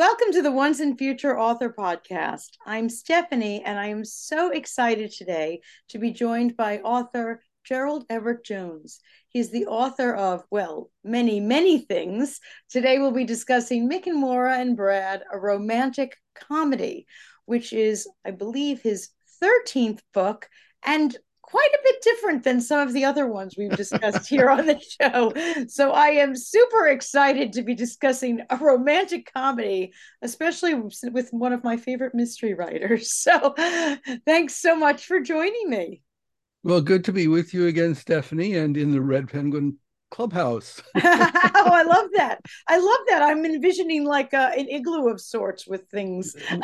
Welcome to the Once and Future Author Podcast. I'm Stephanie, and I am so excited today to be joined by author Gerald Everett Jones. He's the author of, well, many, many things. Today we'll be discussing Mick and Moira and Brad, a romantic comedy, which is, I believe, his 13th book and quite a bit different than some of the other ones we've discussed here on the show. So I am super excited to be discussing a romantic comedy, especially with one of my favorite mystery writers. So thanks so much for joining me. Well, good to be with you again, Stephanie, and in the Red Penguin clubhouse. oh, I love that. I love that. I'm envisioning like a, an igloo of sorts with things.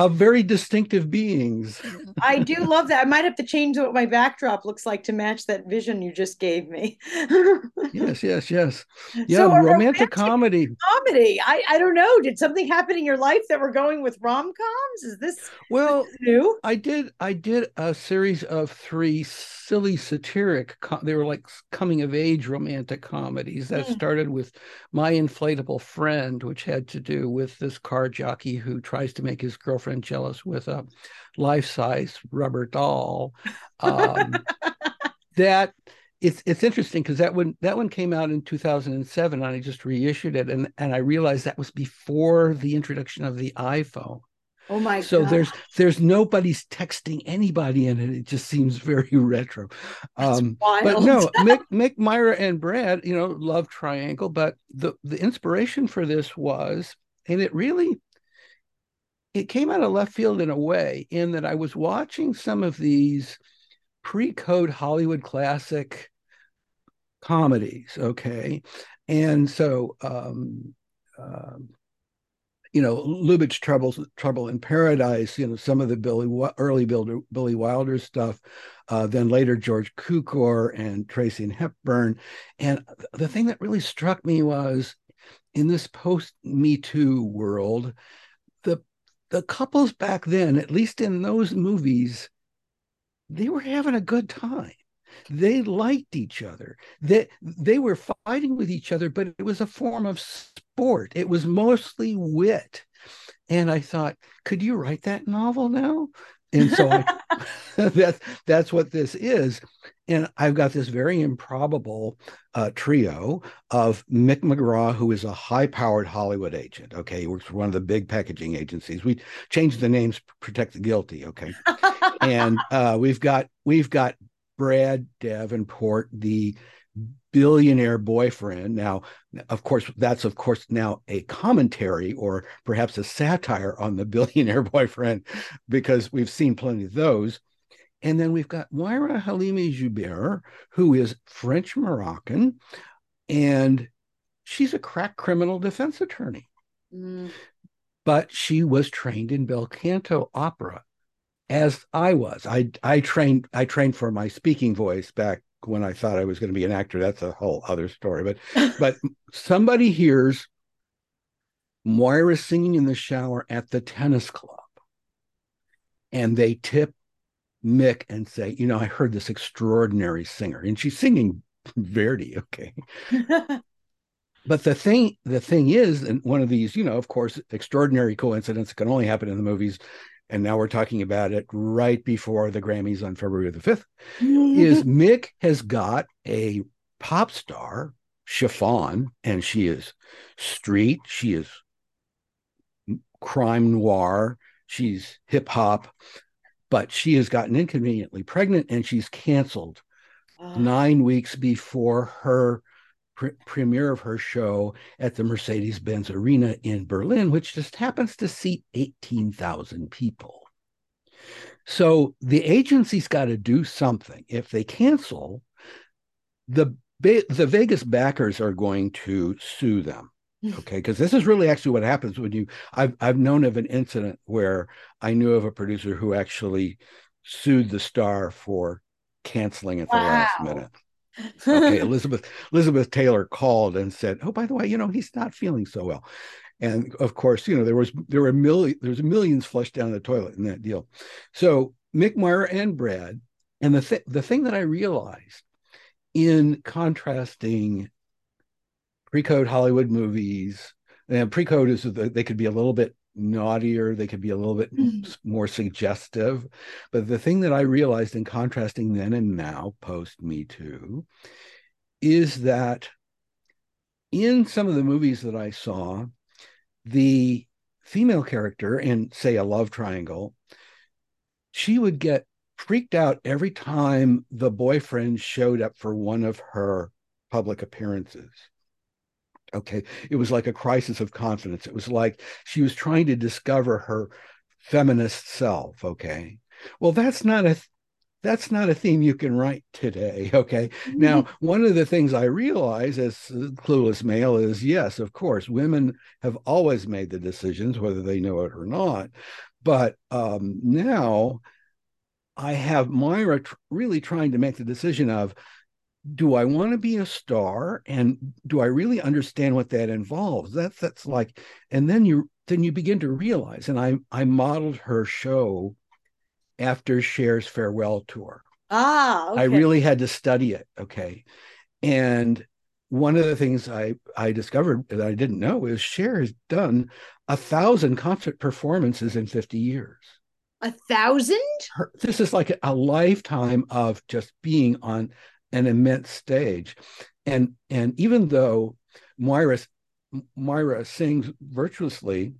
Of very distinctive beings. I do love that. I might have to change what my backdrop looks like to match that vision you just gave me. yes, yes, yes. Yeah, so romantic, romantic, comedy. Comedy. I, I don't know. Did something happen in your life that we're going with rom coms? Is this well new? I did I did a series of three silly satiric they were like coming of age romantic comedies that mm. started with my inflatable friend which had to do with this car jockey who tries to make his girlfriend jealous with a life-size rubber doll um, that it's it's interesting because that one that one came out in 2007 and I just reissued it and and I realized that was before the introduction of the iPhone Oh my god. so God. there's there's nobody's texting anybody in it. It just seems very retro. Um, but no, Mick, Mick, Myra, and Brad, you know, love triangle. But the the inspiration for this was, and it really it came out of left field in a way, in that I was watching some of these pre-code Hollywood classic comedies. Okay, and so um, um you know, Lubitsch Trouble, Trouble in Paradise, you know, some of the Billy early Billy Wilder stuff, uh, then later George Cukor and Tracy and Hepburn. And the thing that really struck me was in this post Me Too world, the the couples back then, at least in those movies, they were having a good time they liked each other they they were fighting with each other but it was a form of sport. It was mostly wit. And i thought could you write that novel now? And so I, that's that's what this is. And i've got this very improbable uh, trio of mick mcgraw who is a high-powered hollywood agent okay? He works for one of the big packaging agencies. We changed the names protect the guilty okay? And uh, we've got we've got Brad Davenport, the billionaire boyfriend. Now, of course, that's of course now a commentary or perhaps a satire on the billionaire boyfriend, because we've seen plenty of those. And then we've got Moira Halimi Joubert, who is French Moroccan, and she's a crack criminal defense attorney. Mm. But she was trained in bel canto opera as I was. I I trained I trained for my speaking voice back when I thought I was going to be an actor. That's a whole other story. But but somebody hears Moira singing in the shower at the tennis club, and they tip Mick and say, you know, I heard this extraordinary singer, and she's singing Verdi. Okay. but the thing the thing is and one of these you know of course extraordinary coincidence can only happen in the movies and now we're talking about it right before the Grammys on February the 5th, is Mick has got a pop star, Chiffon, and she is street, she is crime noir, she's hip hop, but she has gotten inconveniently pregnant and she's canceled oh. nine weeks before her pre- premiere of her show at the Mercedes Benz Arena in Berlin, which just happens to seat 18,000 people. So the agency's got to do something. If they cancel, the the Vegas backers are going to sue them. Okay, because this is really actually what happens when you. I've I've known of an incident where I knew of a producer who actually sued the star for canceling at the wow. last minute okay, Elizabeth Elizabeth Taylor called and said, "Oh, by the way, you know he's not feeling so well." And of course, you know there was there were million there was millions flushed down the toilet in that deal. So Mick Meyer and Brad, and the th- the thing that I realized in contrasting pre-code Hollywood movies, And pre-code is that they could be a little bit naughtier, they could be a little bit Mm. more suggestive. But the thing that I realized in contrasting then and now, post Me Too, is that in some of the movies that I saw, the female character in, say, a love triangle, she would get freaked out every time the boyfriend showed up for one of her public appearances. Okay. It was like a crisis of confidence. It was like she was trying to discover her feminist self. Okay. Well, that's not a that's not a theme you can write today. Okay. Now, one of the things I realize as a clueless male is yes, of course, women have always made the decisions, whether they know it or not. But um, now I have Myra tr- really trying to make the decision of do I want to be a star and do I really understand what that involves? That's that's like, and then you then you begin to realize, and I I modeled her show after Cher's farewell tour. Ah, okay. I really had to study it. Okay. And one of the things I, I discovered that I didn't know is Cher has done a thousand concert performances in 50 years. a thousand. Her, this is like a, a lifetime of just being on an immense stage. And and even though Moira Moira sings virtuously,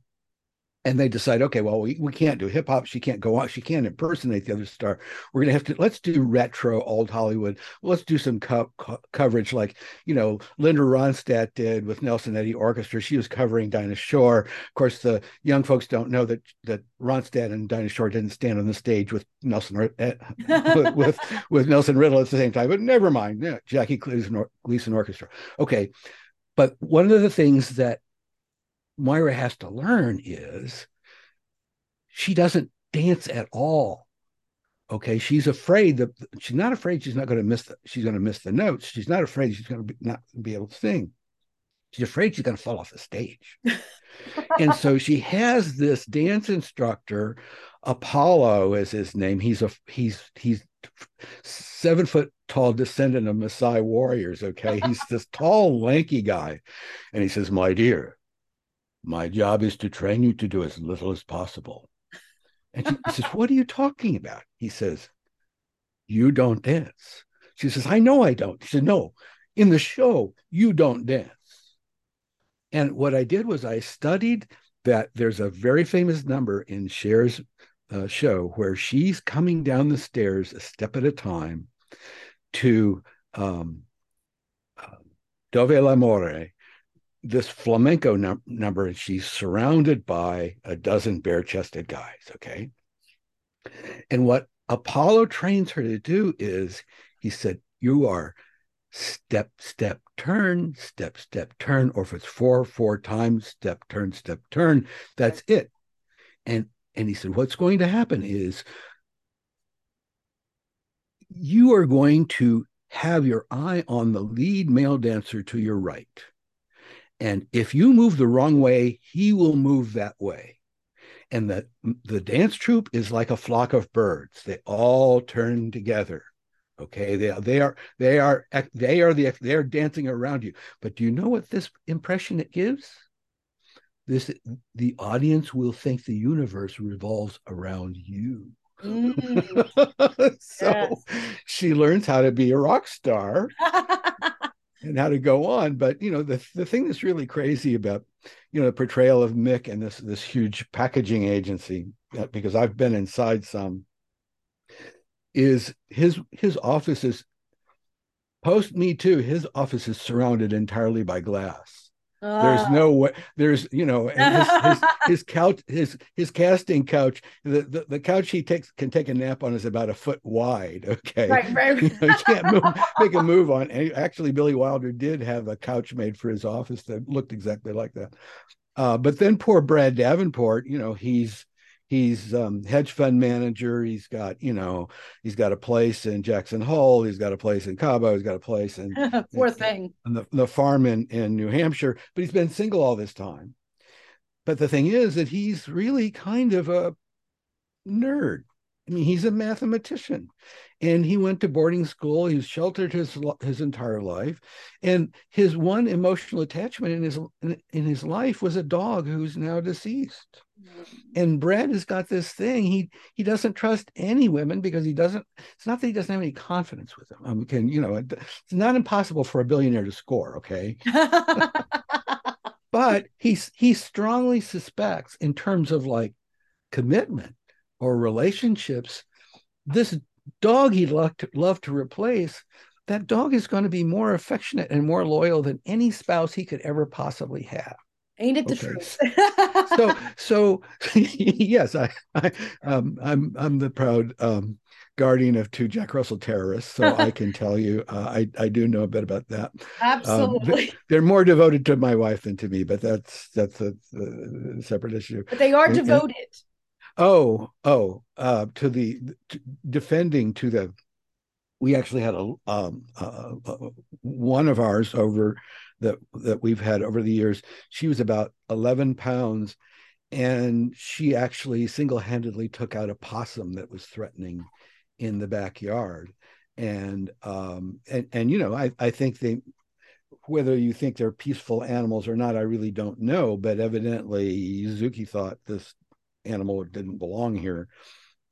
and they decide, okay, well, we, we can't do hip hop. She can't go on. She can't impersonate the other star. We're gonna have to let's do retro old Hollywood. Let's do some co- co- coverage like you know Linda Ronstadt did with Nelson Eddy Orchestra. She was covering Dinah Shore. Of course, the young folks don't know that that Ronstadt and Dinah Shore didn't stand on the stage with Nelson uh, with, with, with Nelson Riddle at the same time. But never mind, yeah, Jackie Gleason, Gleason Orchestra. Okay, but one of the things that Moira has to learn is she doesn't dance at all. Okay, she's afraid that she's not afraid she's not going to miss the, she's going to miss the notes. She's not afraid she's going to be, not be able to sing. She's afraid she's going to fall off the stage. and so she has this dance instructor, Apollo is his name. He's a he's he's seven foot tall descendant of Maasai warriors. Okay, he's this tall, lanky guy, and he says, "My dear, my job is to train you to do as little as possible." And she says, What are you talking about? He says, You don't dance. She says, I know I don't. She said, No, in the show, you don't dance. And what I did was I studied that there's a very famous number in Cher's uh, show where she's coming down the stairs a step at a time to um, uh, Dov'è l'amore, this flamenco num- number, and she's surrounded by a dozen bare chested guys. Okay. And what Apollo trains her to do is he said, You are step, step, turn, step, step, turn, or if it's four, four times, step, turn, step, turn. That's it. And and he said, What's going to happen is you are going to have your eye on the lead male dancer to your right. And if you move the wrong way, he will move that way. And the, the dance troupe is like a flock of birds. They all turn together. Okay. They, they are, they are, they are the, they are dancing around you. But do you know what this impression it gives? This, the audience will think the universe revolves around you. Mm, so Yes. she learns how to be a rock star and how to go on. But you know, the the thing that's really crazy about you know the portrayal of Mick and this this huge packaging agency, because I've been inside some, is his his office is post Me Too. His office is surrounded entirely by glass. There's Ah. no way. There's you know and his, his his couch his his casting couch the, the the couch he takes can take a nap on is about a foot wide. Okay, right, right. you know, you can't move, make a move on. And actually, Billy Wilder did have a couch made for his office that looked exactly like that. Uh, but then poor Brad Davenport, you know, he's he's um, hedge fund manager. He's got you know he's got a place in Jackson Hole. He's got a place in Cabo. He's got a place in, Poor thing. on the, the farm in in New Hampshire. But he's been single all this time. But the thing is that he's really kind of a nerd I mean, he's a mathematician, and he went to boarding school. He was sheltered his his entire life, and his one emotional attachment in his in his life was a dog who's now deceased. And Brad has got this thing. He he doesn't trust any women because he doesn't. It's not that he doesn't have any confidence with them. I mean, can you know? It's not impossible for a billionaire to score. Okay. but he's he strongly suspects in terms of like commitment or relationships this dog he'd love to, love to replace that dog is going to be more affectionate and more loyal than any spouse he could ever possibly have ain't it the okay. truth so so yes i, I um, i'm i'm the proud um, guardian of two Jack Russell terrorists, so I can tell you, uh, I I do know a bit about that. Absolutely, um, they're more devoted to my wife than to me, but that's that's a, a separate issue. But they are and, devoted. And, oh, oh, uh, to the to defending to the. We actually had a um, uh, one of ours over that that we've had over the years. She was about eleven pounds, and she actually single-handedly took out a possum that was threatening in the backyard. And um and and you know i i think they whether you think they're peaceful animals or not i really don't know but evidently Yuzuki thought this animal didn't belong here.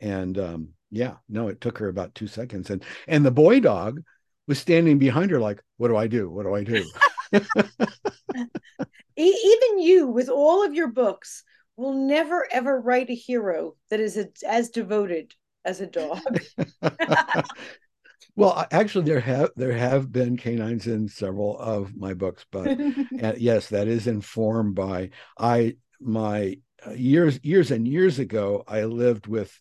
And um yeah no it took her about two seconds. And and the boy dog was standing behind her like what do i do? What do i do even you with all of your books will never ever write a hero that is a, as devoted as a dog. well, actually, there have there have been canines in several of my books, but yes, that is informed by I my uh, years years and years ago. I lived with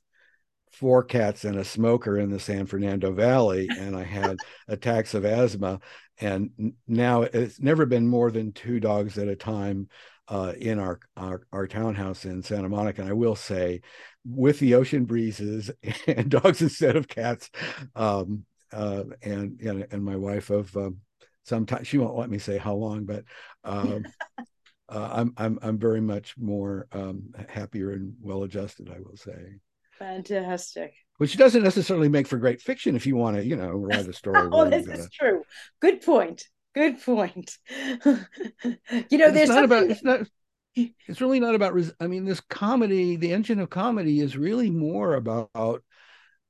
four cats and a smoker in the San Fernando Valley, and I had attacks of asthma. And now it's never been more than two dogs at a time uh, in our, our, our townhouse in Santa Monica. And I will say, with the ocean breezes and dogs instead of cats, um, uh, and, and and my wife of um, sometimes she won't let me say how long, but um, uh, I'm I'm I'm very much more um, happier and well adjusted. I will say. Fantastic. Which doesn't necessarily make for great fiction if you want to, you know, write a story. oh, this is true. Good point. Good point. you know, there's not about it's not it's really not about Res- i mean this comedy the engine of comedy is really more about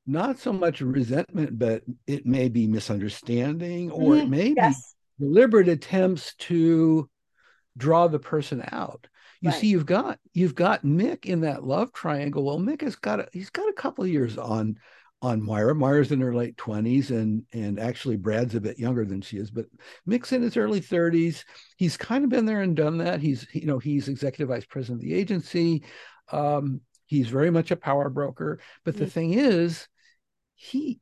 not so much resentment but it may be misunderstanding or mm-hmm. it may yes. be deliberate attempts to draw the person out you right. see you've got you've got mick in that love triangle well mick has got a, he's got a couple of years on on Myra. Myra's in her late 20s and and actually Brad's a bit younger than she is, but Mick's in his early 30s. He's kind of been there and done that. He's you know, he's executive vice president of the agency. Um, he's very much a power broker, but mm-hmm. the thing is he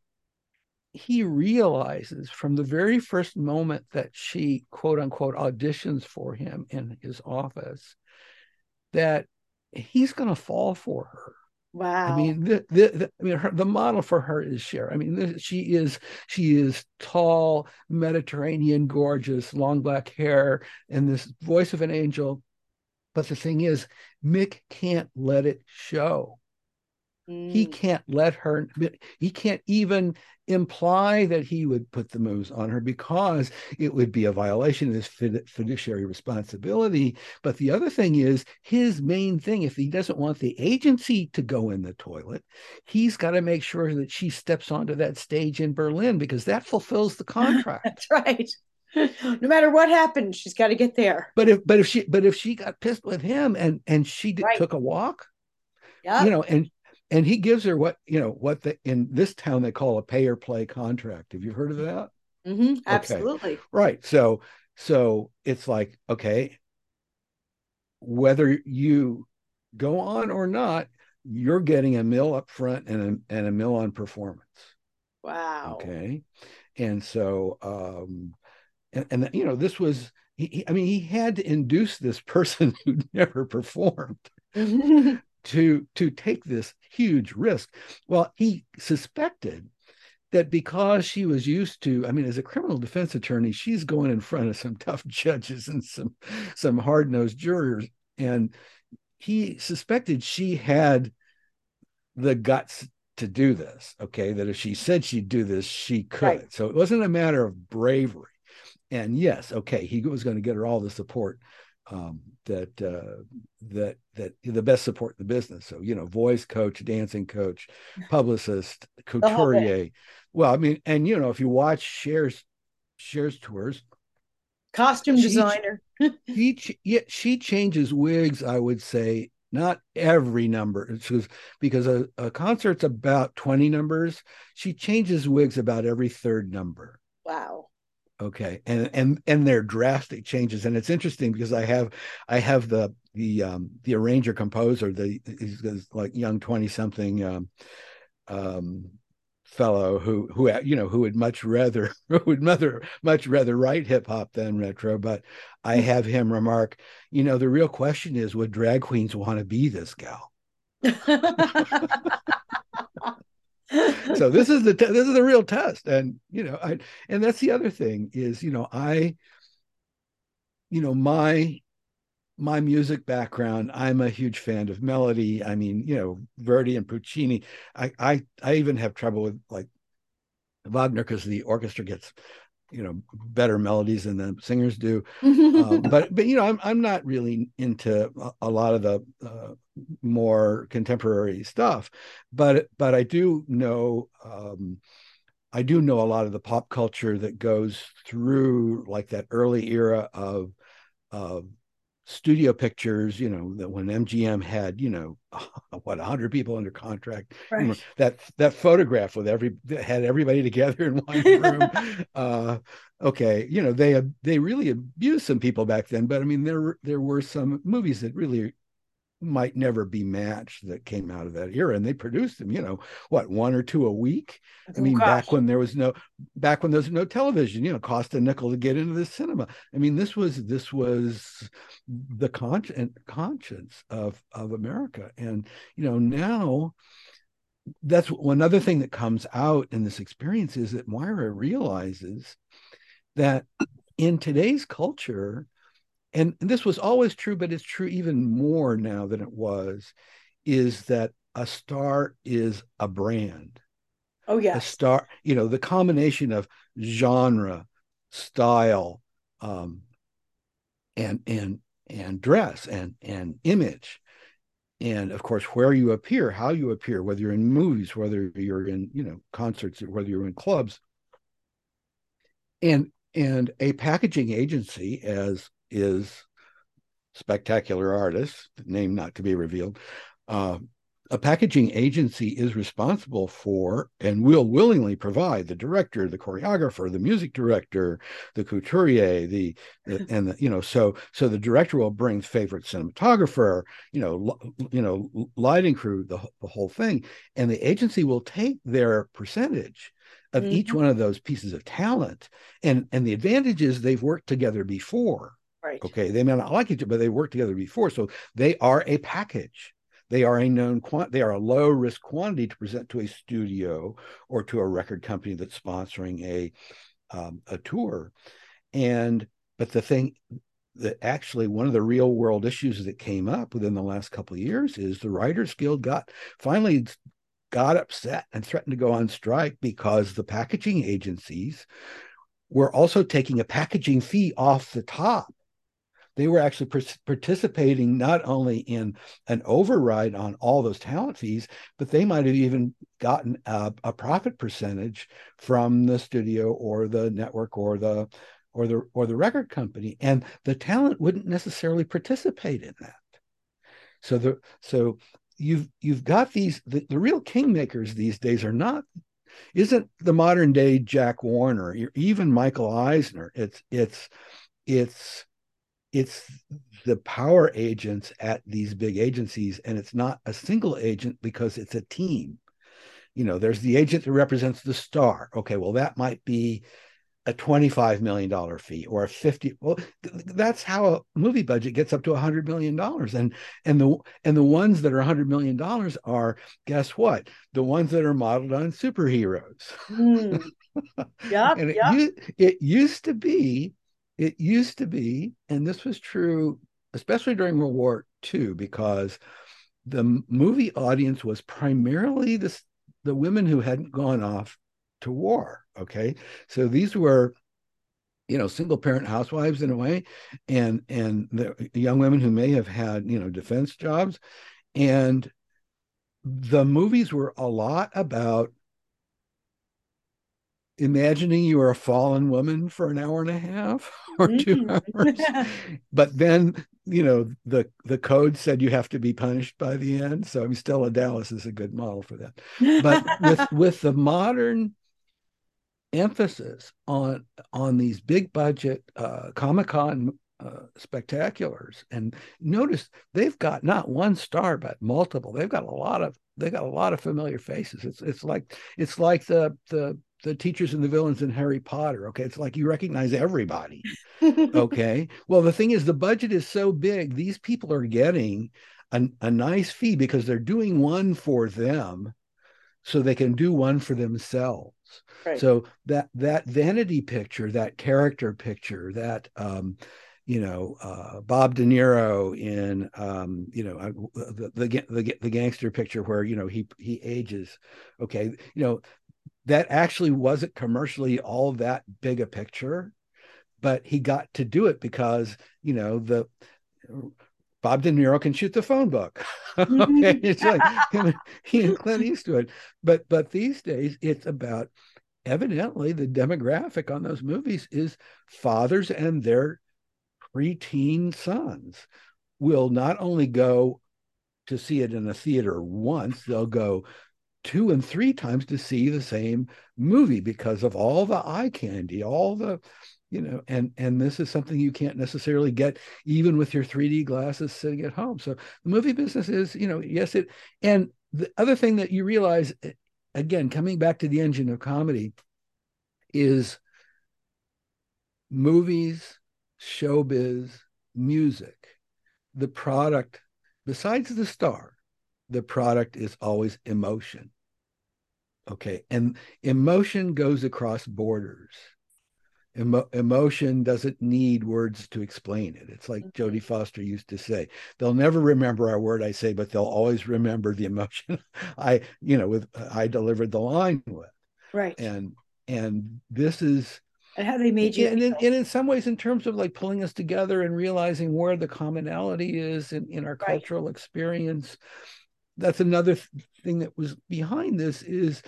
he realizes from the very first moment that she quote unquote auditions for him in his office that he's going to fall for her Wow. I mean, the, the, the, I mean, her, the model for her is Cher. I mean, she is she is tall, Mediterranean, gorgeous, long black hair, and this voice of an angel. But the thing is, Mick can't let it show. Mm. He can't let her, he can't even imply that he would put the moves on her because it would be a violation of his fiduciary responsibility. But the other thing is his main thing, if he doesn't want the agency to go in the toilet, he's got to make sure that she steps onto that stage in Berlin because that fulfills the contract. That's right. No matter what happens, she's got to get there. But if but if she but if she got pissed with him and and she did, right. took a walk, yeah, you know, and and he gives her what you know what the in this town they call a pay or play contract. Have you heard of that? Mm-hmm, absolutely. Okay. right. So so it's like okay whether you go on or not you're getting a mill up front and a, and a mill on performance. Wow. Okay. And so um and, and you know this was he, i mean he had to induce this person who never performed to to take this huge risk. Well, he suspected that because she was used to, I mean, as a criminal defense attorney, she's going in front of some tough judges and some some hard nosed jurors, and he suspected she had the guts to do this. Okay, that if she said she'd do this, she could. Right. So it wasn't a matter of bravery. And yes, okay, he was going to get her all the support um, that uh, that that the best support in the business. So you know, voice coach, dancing coach, publicist, couturier. Well, I mean, and you know, if you watch Cher's Cher's tours, costume she- designer. she yeah, she changes wigs. I would say not every number just- because a, a concert's about twenty numbers. She changes wigs about every third number. wow. Okay, and and and they're drastic changes, and it's interesting because I have I have the the um the arranger composer, the he's this, like young twenty something um um fellow who who you know who would much rather would mother much rather write hip hop than retro, but I have him remark, you know, the real question is, would drag queens want to be this gal? so this is the te- this is the real test. And you know i and that's the other thing is you know i you know my my music background i'm a huge fan of melody. I mean you know verdi and puccini. I i, I even have trouble with like wagner because the orchestra gets you know better melodies than the singers do. Um, but but you know I'm I'm not really into a, a lot of the uh, more contemporary stuff, but but I do know um, I do know a lot of the pop culture that goes through like that early era of of studio pictures. You know that when MGM had you know what hundred people under contract. You know, that that photograph with every that had everybody together in one room. uh, okay, you know they they really abused some people back then, but I mean there there were some movies that really might never be matched that came out of that era, and they produced them. You know what, one or two a week. I oh, mean, Oh, Gosh. back when there was no back when there was no television, you know, cost a nickel to get into the cinema. I mean, this was this was the conscience conscience of of America, and you know now that's one other thing that comes out in this experience is that Moira realizes that in today's culture, and this was always true, but it's true even more now than it was, is that a star is a brand Oh yeah. a star you know the combination of genre style um and and and dress and and image and of course where you appear how you appear whether you're in movies whether you're in you know concerts whether you're in clubs and and a packaging agency as is spectacular artist, name not to be revealed uh, a packaging agency is responsible for and will willingly provide the director, the choreographer, the music director, the couturier, the, the and the, you know so so the director will bring favorite cinematographer, you know li- you know lighting crew, the, the whole thing, and the agency will take their percentage of each Mhm. one of those pieces of talent, and and the advantage is they've worked together before. Right. Okay, they may not like each other, but they worked together before, so they are a package. They are a known quant. They are a low risk quantity to present to a studio or to a record company that's sponsoring a um, a tour. And but the thing that actually one of the real world issues that came up within the last couple of years is the Writers Guild got finally got upset and threatened to go on strike because the packaging agencies were also taking a packaging fee off the top they were actually par- participating not only in an override on all those talent fees, but they might have even gotten a, a, profit percentage from the studio or the network or the or the or the record company, and the talent wouldn't necessarily participate in that. So the so you've you've got these the, the real kingmakers these days are not isn't the modern day Jack Warner, even Michael Eisner. It's it's it's it's the power agents at these big agencies and it's not a single agent because it's a team. You know there's the agent that represents the star. Okay well that might be a 25 million dollar fee or a 50 well that's how a movie budget gets up to 100 million dollars. And and the and the ones that are 100 million dollars are guess what? The ones that are modeled on superheroes. Mm. yep, and it, it used to be it used to be, and this was true, especially during World War II, because the movie audience was primarily the the women who hadn't gone off to war. Okay, so these were you know single parent housewives in a way and and the young women who may have had you know defense jobs and the movies were a lot about imagining you were a fallen woman for an hour and a half or two mm. hours but then you know the the code said you have to be punished by the end so i'm mean stella dallas is a good model for that but with with the modern emphasis on on these big budget uh, Comic Con uh, spectaculars, and notice they've got not one star but multiple. They've got a lot of they've got a lot of familiar faces. It's it's like it's like the the the teachers and the villains in Harry Potter. Okay, it's like you recognize everybody. okay, well the thing is the budget is so big. These people are getting a, a nice fee because they're doing one for them, so they can do one for themselves. Right. So that that vanity picture, that character picture, that um, you know uh, Bob De Niro in um, you know uh, the, the, the the gangster picture where you know he he ages. Okay, you know that actually wasn't commercially all that big a picture, but he got to do it because you know the Bob De Niro can shoot the phone book. Mm-hmm. okay, it's like he and Clint Eastwood. But but these days it's about evidently the demographic on those movies is fathers and their preteen sons will not only go to see it in a theater once, they'll go two and three times to see the same movie because of all the eye candy, all the you know and and this is something you can't necessarily get even with your 3d glasses sitting at home so the movie business is you know yes it and the other thing that you realize eh, again, coming back to the engine of comedy, is movies, showbiz, music. The product, besides the star, the product is always emotion. Okay. And emotion goes across borders. Emo- emotion doesn't need words to explain it. It's like mm-hmm. Jodie Foster used to say, they'll never remember our word I say, but they'll always remember the emotion I, you know, with I delivered the line with. Right. And and this is and how they made you and in, and in some ways in terms of like pulling us together and realizing where the commonality is in, in our right. cultural experience that's another thing that was behind this is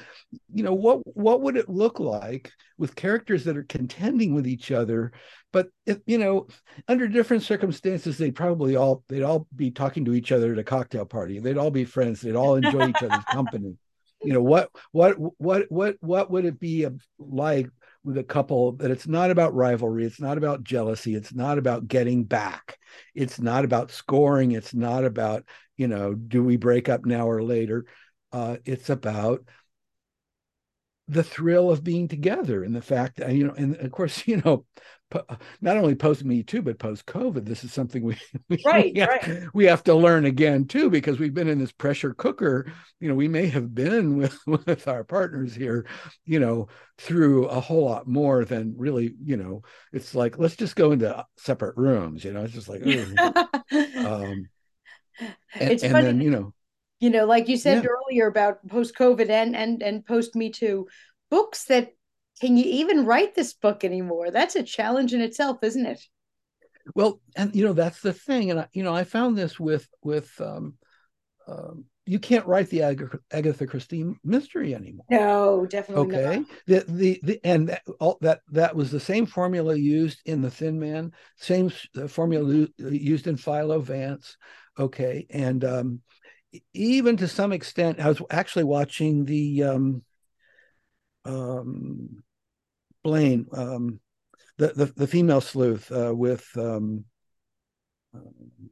you know what what would it look like with characters that are contending with each other but if, you know under different circumstances they'd probably all they'd all be talking to each other at a cocktail party. They'd all be friends. They'd all enjoy each other's company. You know what what what what what would it be um, like a couple that it's not about rivalry it's not about jealousy it's not about getting back it's not about scoring it's not about you know do we break up now or later uh, it's about the thrill of being together and the fact that you know and of course you know not only post me too but post covid this is something we we, right, we, have, right. we have to learn again too because we've been in this pressure cooker you know we may have been with with our partners here you know through a whole lot more than really you know it's like let's just go into separate rooms you know it's just like um and, it's and funny, then you know you know like you said yeah. earlier about post covid and and and post me too books that can you even write this book anymore that's a challenge in itself isn't it well and you know that's the thing and I, you know i found this with with um, um you can't write the Ag- Agatha Christie mystery anymore. No, definitely okay. Not. The, the the and that, all, that that was the same formula used in The Thin Man, same formula used in Philo Vance. Okay, and um, even to some extent, I was actually watching the um, um, Blaine, um, the, the, the female sleuth uh, with um,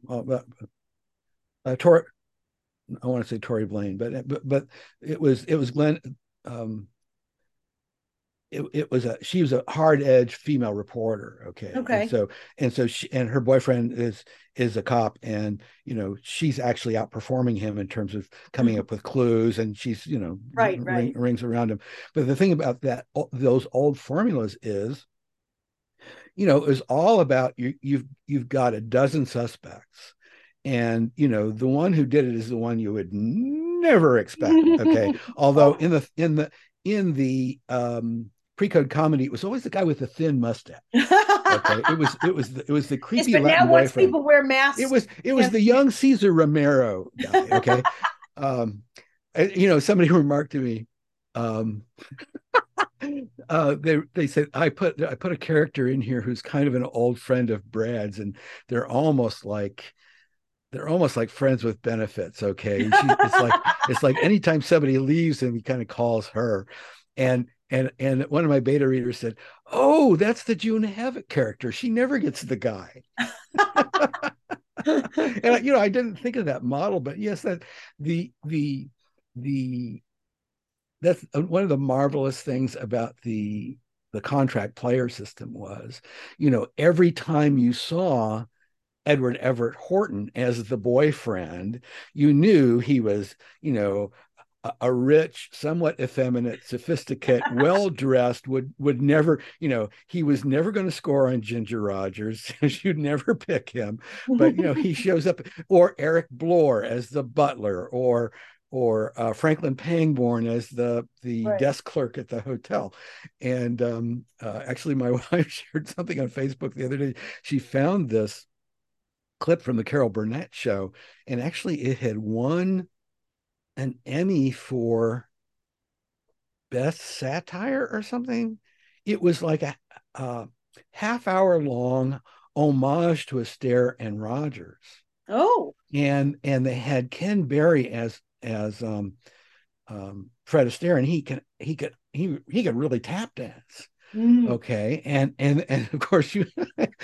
uh, uh, I want to say Tori Blaine, but but but it was it was Glenn. Um, it, it was a she was a hard edge female reporter okay okay and so and so she and her boyfriend is is a cop and you know she's actually outperforming him in terms of coming mm-hmm. up with clues and she's you know right, ring, right. rings around him but the thing about that those old formulas is you know is all about you you've you've got a dozen suspects and you know the one who did it is the one you would never expect. Okay. Although in the in the in the um pre-code comedy, it was always the guy with the thin mustache. Okay. it was it was the, it was the creepy yes, but Latin now once people wear masks. It was it was the young Cesar Romero guy. Okay. um you know, somebody remarked to me, um uh they they said i put i put a character in here who's kind of an old friend of brad's and they're almost like they're almost like friends with benefits okay she, it's like it's like anytime somebody leaves and he kind of calls her and and and one of my beta readers said oh that's the june havoc character. She never gets the guy. And you know i didn't think of that model but yes that the the the that's uh, one of the marvelous things about the the contract player system was you know every time you saw edward everett horton as the boyfriend you knew he was you know a, rich somewhat effeminate sophisticate well dressed would would never you know he was never going to score on ginger rogers you'd never pick him but you know he shows up or eric blore as the butler or or uh, Franklin Pangborn as the the right. desk clerk at the hotel. And um, uh, actually, my wife shared something on Facebook the other day. She found this clip from the Carol Burnett show, and actually, it had won an Emmy for best satire or something. It was like a, a half hour long homage to Astaire and Rogers. Oh, and and they had Ken Berry as as um, um, Fred Astaire, and he can he could he he could really tap dance. Mm. Okay, and and and of course you,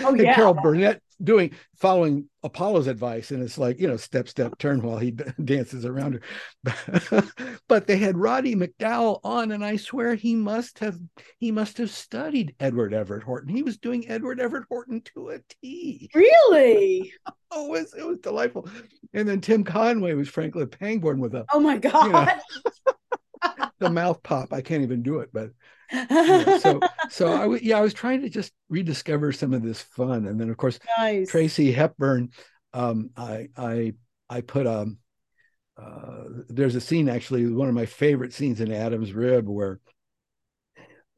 oh yeah, Carol Burnett doing following Apollo's advice, and it's like you know step step turn while he dances around her. but they had Roddy McDowall on, and I swear he must have he must have studied Edward Everett Horton. He was doing Edward Everett Horton to a T. Really? oh, it was it was delightful. And then Tim Conway was Franklin Pangborn with a oh my god. You know, the mouth pop. I can't even do it, but yeah, so so I w- yeah I was trying to just rediscover some of this fun, and then of course nice. Tracy Hepburn. Um, I I I put um uh, there's a scene actually one of my favorite scenes in Adam's Rib where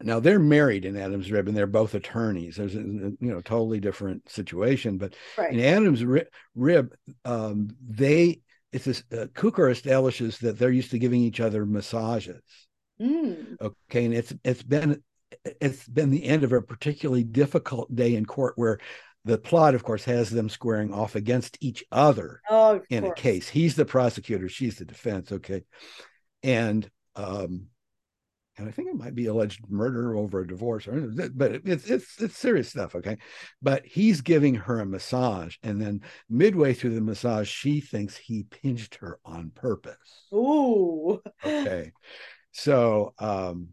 now they're married in Adam's Rib and they're both attorneys. There's a you know totally different situation, but right. in Adam's Rib, um, they it's this uh, Cukor establishes that they're used to giving each other massages. Mm. Okay, and it's it's been it's been the end of a particularly difficult day in court where the plot, of course, has them squaring off against each other oh, in course. a case. He's the prosecutor, she's the defense. Okay, and um, and I think it might be alleged murder over a divorce, or but it's it's it's serious stuff. Okay, but he's giving her a massage, and then midway through the massage, she thinks he pinched her on purpose. Ooh. Okay, so um,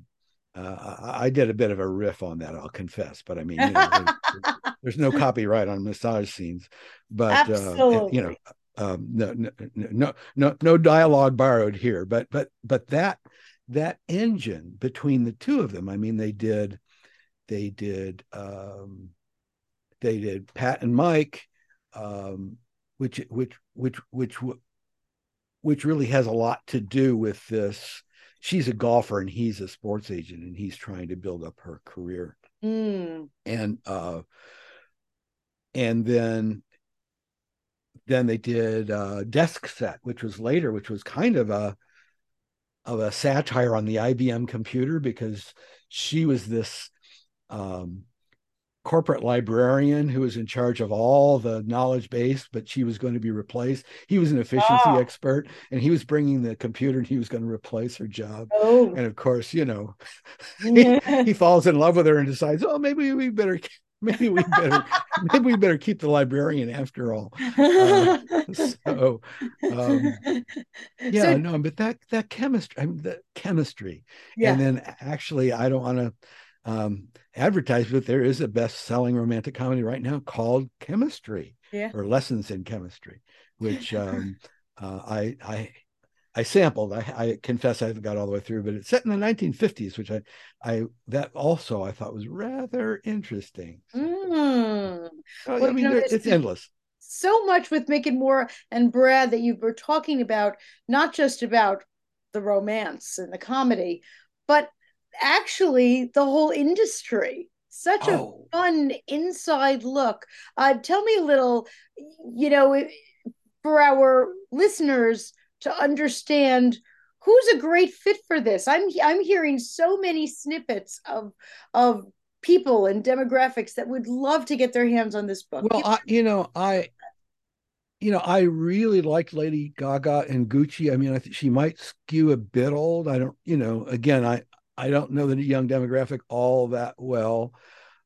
uh, I did a bit of a riff on that, I'll confess, but I mean, you know, there's, there's, no copyright on massage scenes, but uh, you know, um, no, no, no, no, no dialogue borrowed here, but but but that that engine between the two of them, I mean, they did, they did, um, they did Pat and Mike, um, which which which which which really has a lot to do with this she's a golfer and he's a sports agent and he's trying to build up her career. Mm. And uh and then then they did uh desk set, which was later, which was kind of a of a satire on the IBM computer because she was this um corporate librarian who was in charge of all the knowledge base, but she was going to be replaced. He was an efficiency oh. expert and he was bringing the computer and he was going to replace her job. Oh. And of course, you know, he, he, falls in love with her and decides, oh, maybe we better. Maybe we better, maybe we better keep the librarian after all. Uh, so, um, yeah, so, no, but that that chemistry, I mean, the chemistry, yeah. and then actually, I don't want to um, advertised, but there is a best-selling romantic comedy right now called Chemistry yeah. or Lessons in Chemistry, which um, uh, I I I sampled. I, I, confess I haven't got all the way through, but it's set in the 1950s, which I I that also I thought was rather interesting. Mm. well, I mean, it's endless. so much with Mick and More and Brad that you were talking about, not just about the romance and the comedy, but actually the whole industry. Such a oh. fun inside look. Uh, tell me a little, you know, for our listeners to understand who's a great fit for this. I'm I'm hearing so many snippets of of people and demographics that would love to get their hands on this book. Well, I, you know, I you know, I really liked Lady Gaga and Gucci. I mean, I think she might skew a bit old. I don't, you know, again, I I don't know the young demographic all that well,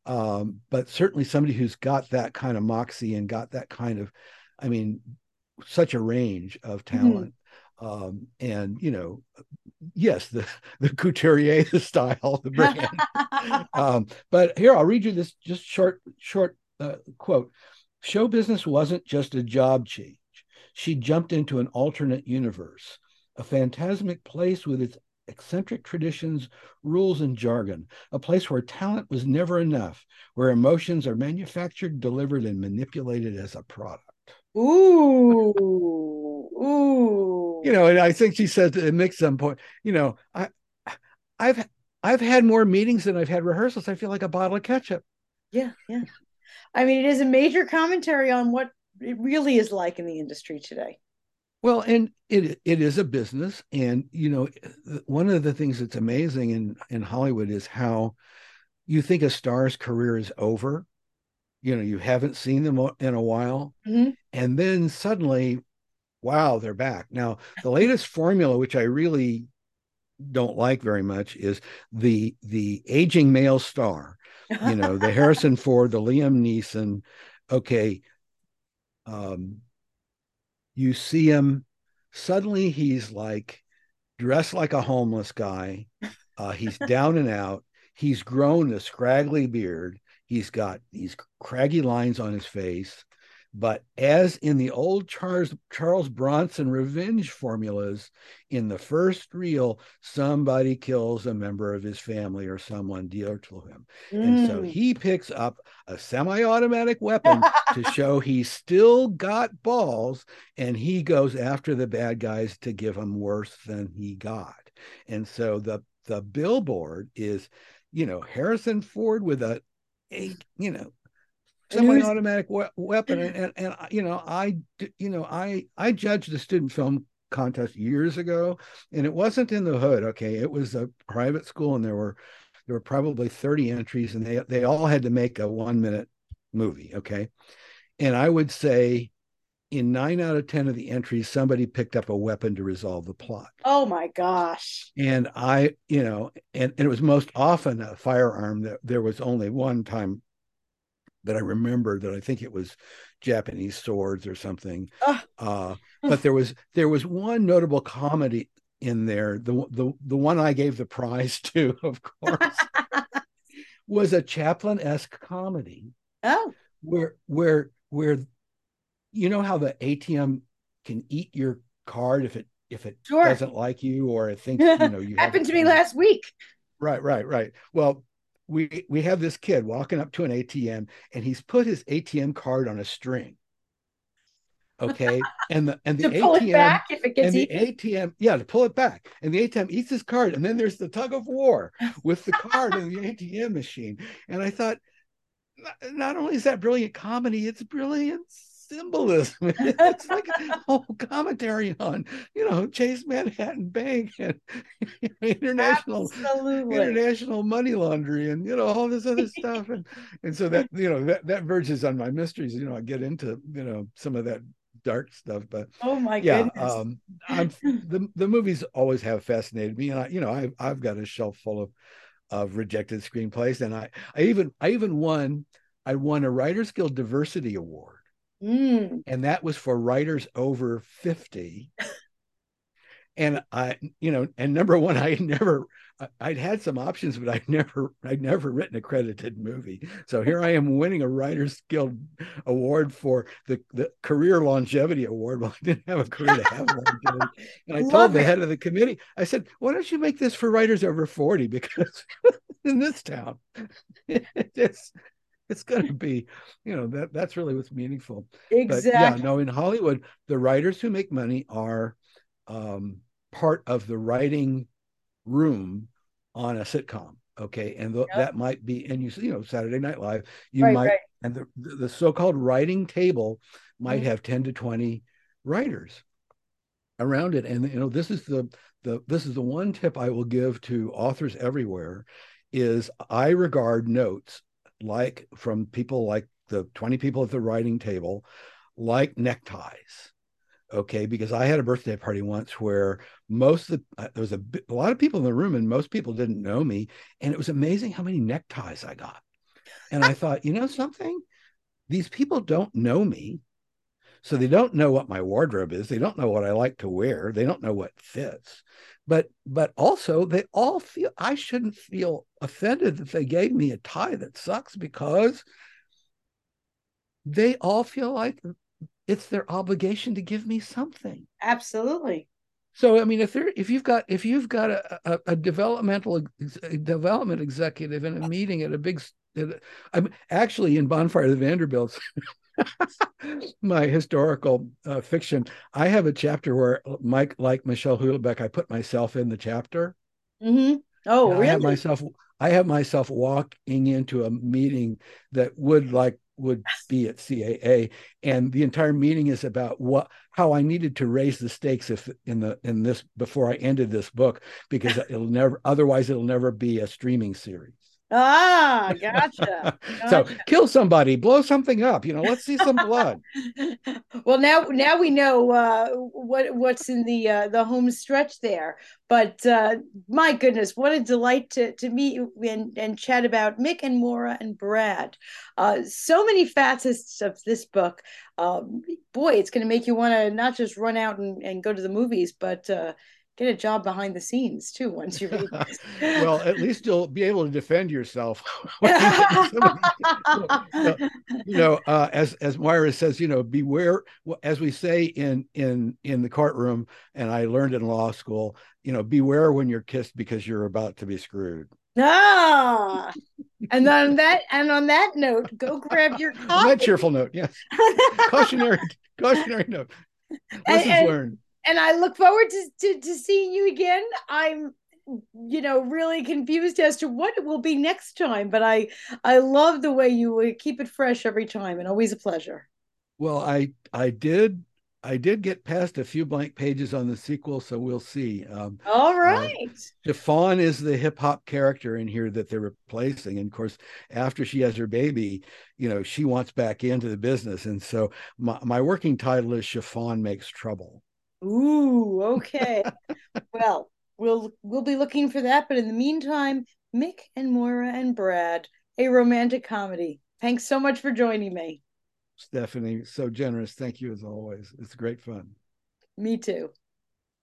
um, but certainly somebody who's got that kind of moxie and got that kind of, I mean, such a range of mm-hmm. talent. Mm-hmm. Um, and you know, yes, the the couturier the style, the brand. um, but here I'll read you this just short short uh, quote. Show business wasn't just a job change. She jumped into an alternate universe, a phantasmic place with its eccentric traditions, rules, and jargon, a place where talent was never enough, where emotions are manufactured, delivered, and manipulated as a product. Ooh, ooh. You know, and I think she said it makes some point, you know, I, I've, I've had more meetings than I've had rehearsals. I feel like a bottle of ketchup. Yeah, yeah. I mean, it is a major commentary on what it really is like in the industry today. Well, and it it is a business, and you know, one of the things that's amazing in in Hollywood is how you think a star's career is over. You know, you haven't seen them in a while, mm-hmm. and then suddenly, wow, they're back. Now, the latest formula, which I really don't like very much, is the the aging male star. You know, the Harrison Ford, the Liam Neeson. Okay, um, you see him suddenly he's like dressed like a homeless guy. Uh, he's down and out. He's grown a scraggly beard. He's got these craggy lines on his face but as in the old Charles, Charles Bronson revenge formulas, in the first reel, somebody kills a member of his family or someone dear to him. Mm. And so mm. he picks up a semi automatic weapon to show he's still got balls and he goes after the bad guys to give them worse than he got. And so the, the billboard is, you know, Harrison Ford with a, a you know, semi-automatic we- weapon and, and, and you know i you know i i judged the student film contest years ago and it wasn't in the hood okay? It was a private school and there were there were probably 30 entries and they they all had to make a one minute movie okay? And i would say in nine out of ten of the entries somebody picked up a weapon to resolve the plot. Oh my gosh. And i you know and, and it was most often a firearm that there was only one time that I remember that I think it was Japanese swords or something. Uh, but there was there was one notable comedy in there. The the the one I gave the prize to, of course, was a Chaplin esque comedy. Oh, where where where you know how the ATM can eat your card if it if it sure. doesn't like you or it thinks you know you happened to me last week. Right, right, right. Well, we we have this kid walking up to an ATM and he's put his ATM card on a string. Okay, and the and the ATM and the ATM yeah to pull it back. And the ATM eats his card and then there's the tug of war with the card and the ATM machine. And I thought not only is that brilliant comedy it's brilliant symbolism. it's like a whole commentary on, you know, Chase Manhattan Bank and international Absolutely. international money laundering and you know all this other stuff. And and so that you know that that verges on my mysteries. You know, I get into you know some of that dark stuff but oh my yeah goodness. um i'm the, the movies always have fascinated me and i you know i i've got a shelf full of of rejected screenplays and i i even i even won i won a writers guild diversity award Mm. And that was for writers over 50. and I, you know, and number one, I never, I'd had some options, but I'd never, I'd never written a credited movie. So here I am winning a Writers Guild award for the, the career longevity award. Well, I didn't have a career to have longevity. And I Love told the it. head of the committee, I said, why don't you make this for writers over 40? Because in this town, it's, it's going to be, you know, that that's really what's meaningful. Exactly. But yeah, no, in Hollywood, the writers who make money are um, part of the writing room on a sitcom. Okay, and th- yep. that might be, and you see, you know, Saturday Night Live, you right, might, right. and the the so-called writing table might mm-hmm. have ten to twenty writers around it, and you know, this is the the this is the one tip I will give to authors everywhere is I regard notes like from people like the 20 people at the writing table like neckties okay? Because i had a birthday party once where most of the uh, there was a, a lot of people in the room and most people didn't know me and it was amazing how many neckties i got. And i thought you know something? These people don't know me. So they don't know what my wardrobe is. They don't know what i like to wear. They don't know what fits but but also they all feel i shouldn't feel offended that they gave me a tie that sucks because they all feel like it's their obligation to give me something. Absolutely. So i mean if there if you've got if you've got a, a, a developmental a development executive in a meeting at a big i'm actually in bonfire of the vanderbilts my historical uh, fiction. I have a chapter where Mike, like Michel Houellebecq, I put myself in the chapter. Mm-hmm. Oh, really? I have myself. I have myself walking into a meeting that would like would be at CAA, and the entire meeting is about what how I needed to raise the stakes if in the in this before I ended this book because it'll never otherwise it'll never be a streaming series. Ah, gotcha. gotcha. so kill somebody, blow something up. You know, let's see some blood. well, now now we know uh, what what's in the uh, the home stretch there. But uh, my goodness, what a delight to to meet you and, and chat about Mick and Moira and Brad. Uh, so many facets of this book. Um, boy, it's going to make you want to not just run out and, and go to the movies, but uh, get a job behind the scenes too once you read this. well, at least you'll be able to defend yourself. you know, uh, as as Moira says, you know, beware. As we say in in in the courtroom, and I learned in law school, you know, beware when you're kissed because you're about to be screwed. Ah, and on that and on that note, go grab your coffee. That cheerful note, yes. cautionary cautionary note. Lessons and, learned and I look forward to, to, to seeing you again. I'm you know really confused as to what it will be next time but i i love the way you keep it fresh every time and always a pleasure. Well i i did i did get past a few blank pages on the sequel so we'll see. Um, all uh, right. Uh, Chiffon is the hip-hop character in here that they're replacing and of course after she has her baby you know she wants back into the business and so my, my working title is Chiffon makes trouble Ooh, okay. well, we'll we'll be looking for that. But in the meantime, Mick and Moira and Brad, a romantic comedy. Thanks so much for joining me. Stephanie, so generous. Thank you as always. It's great fun. Me too.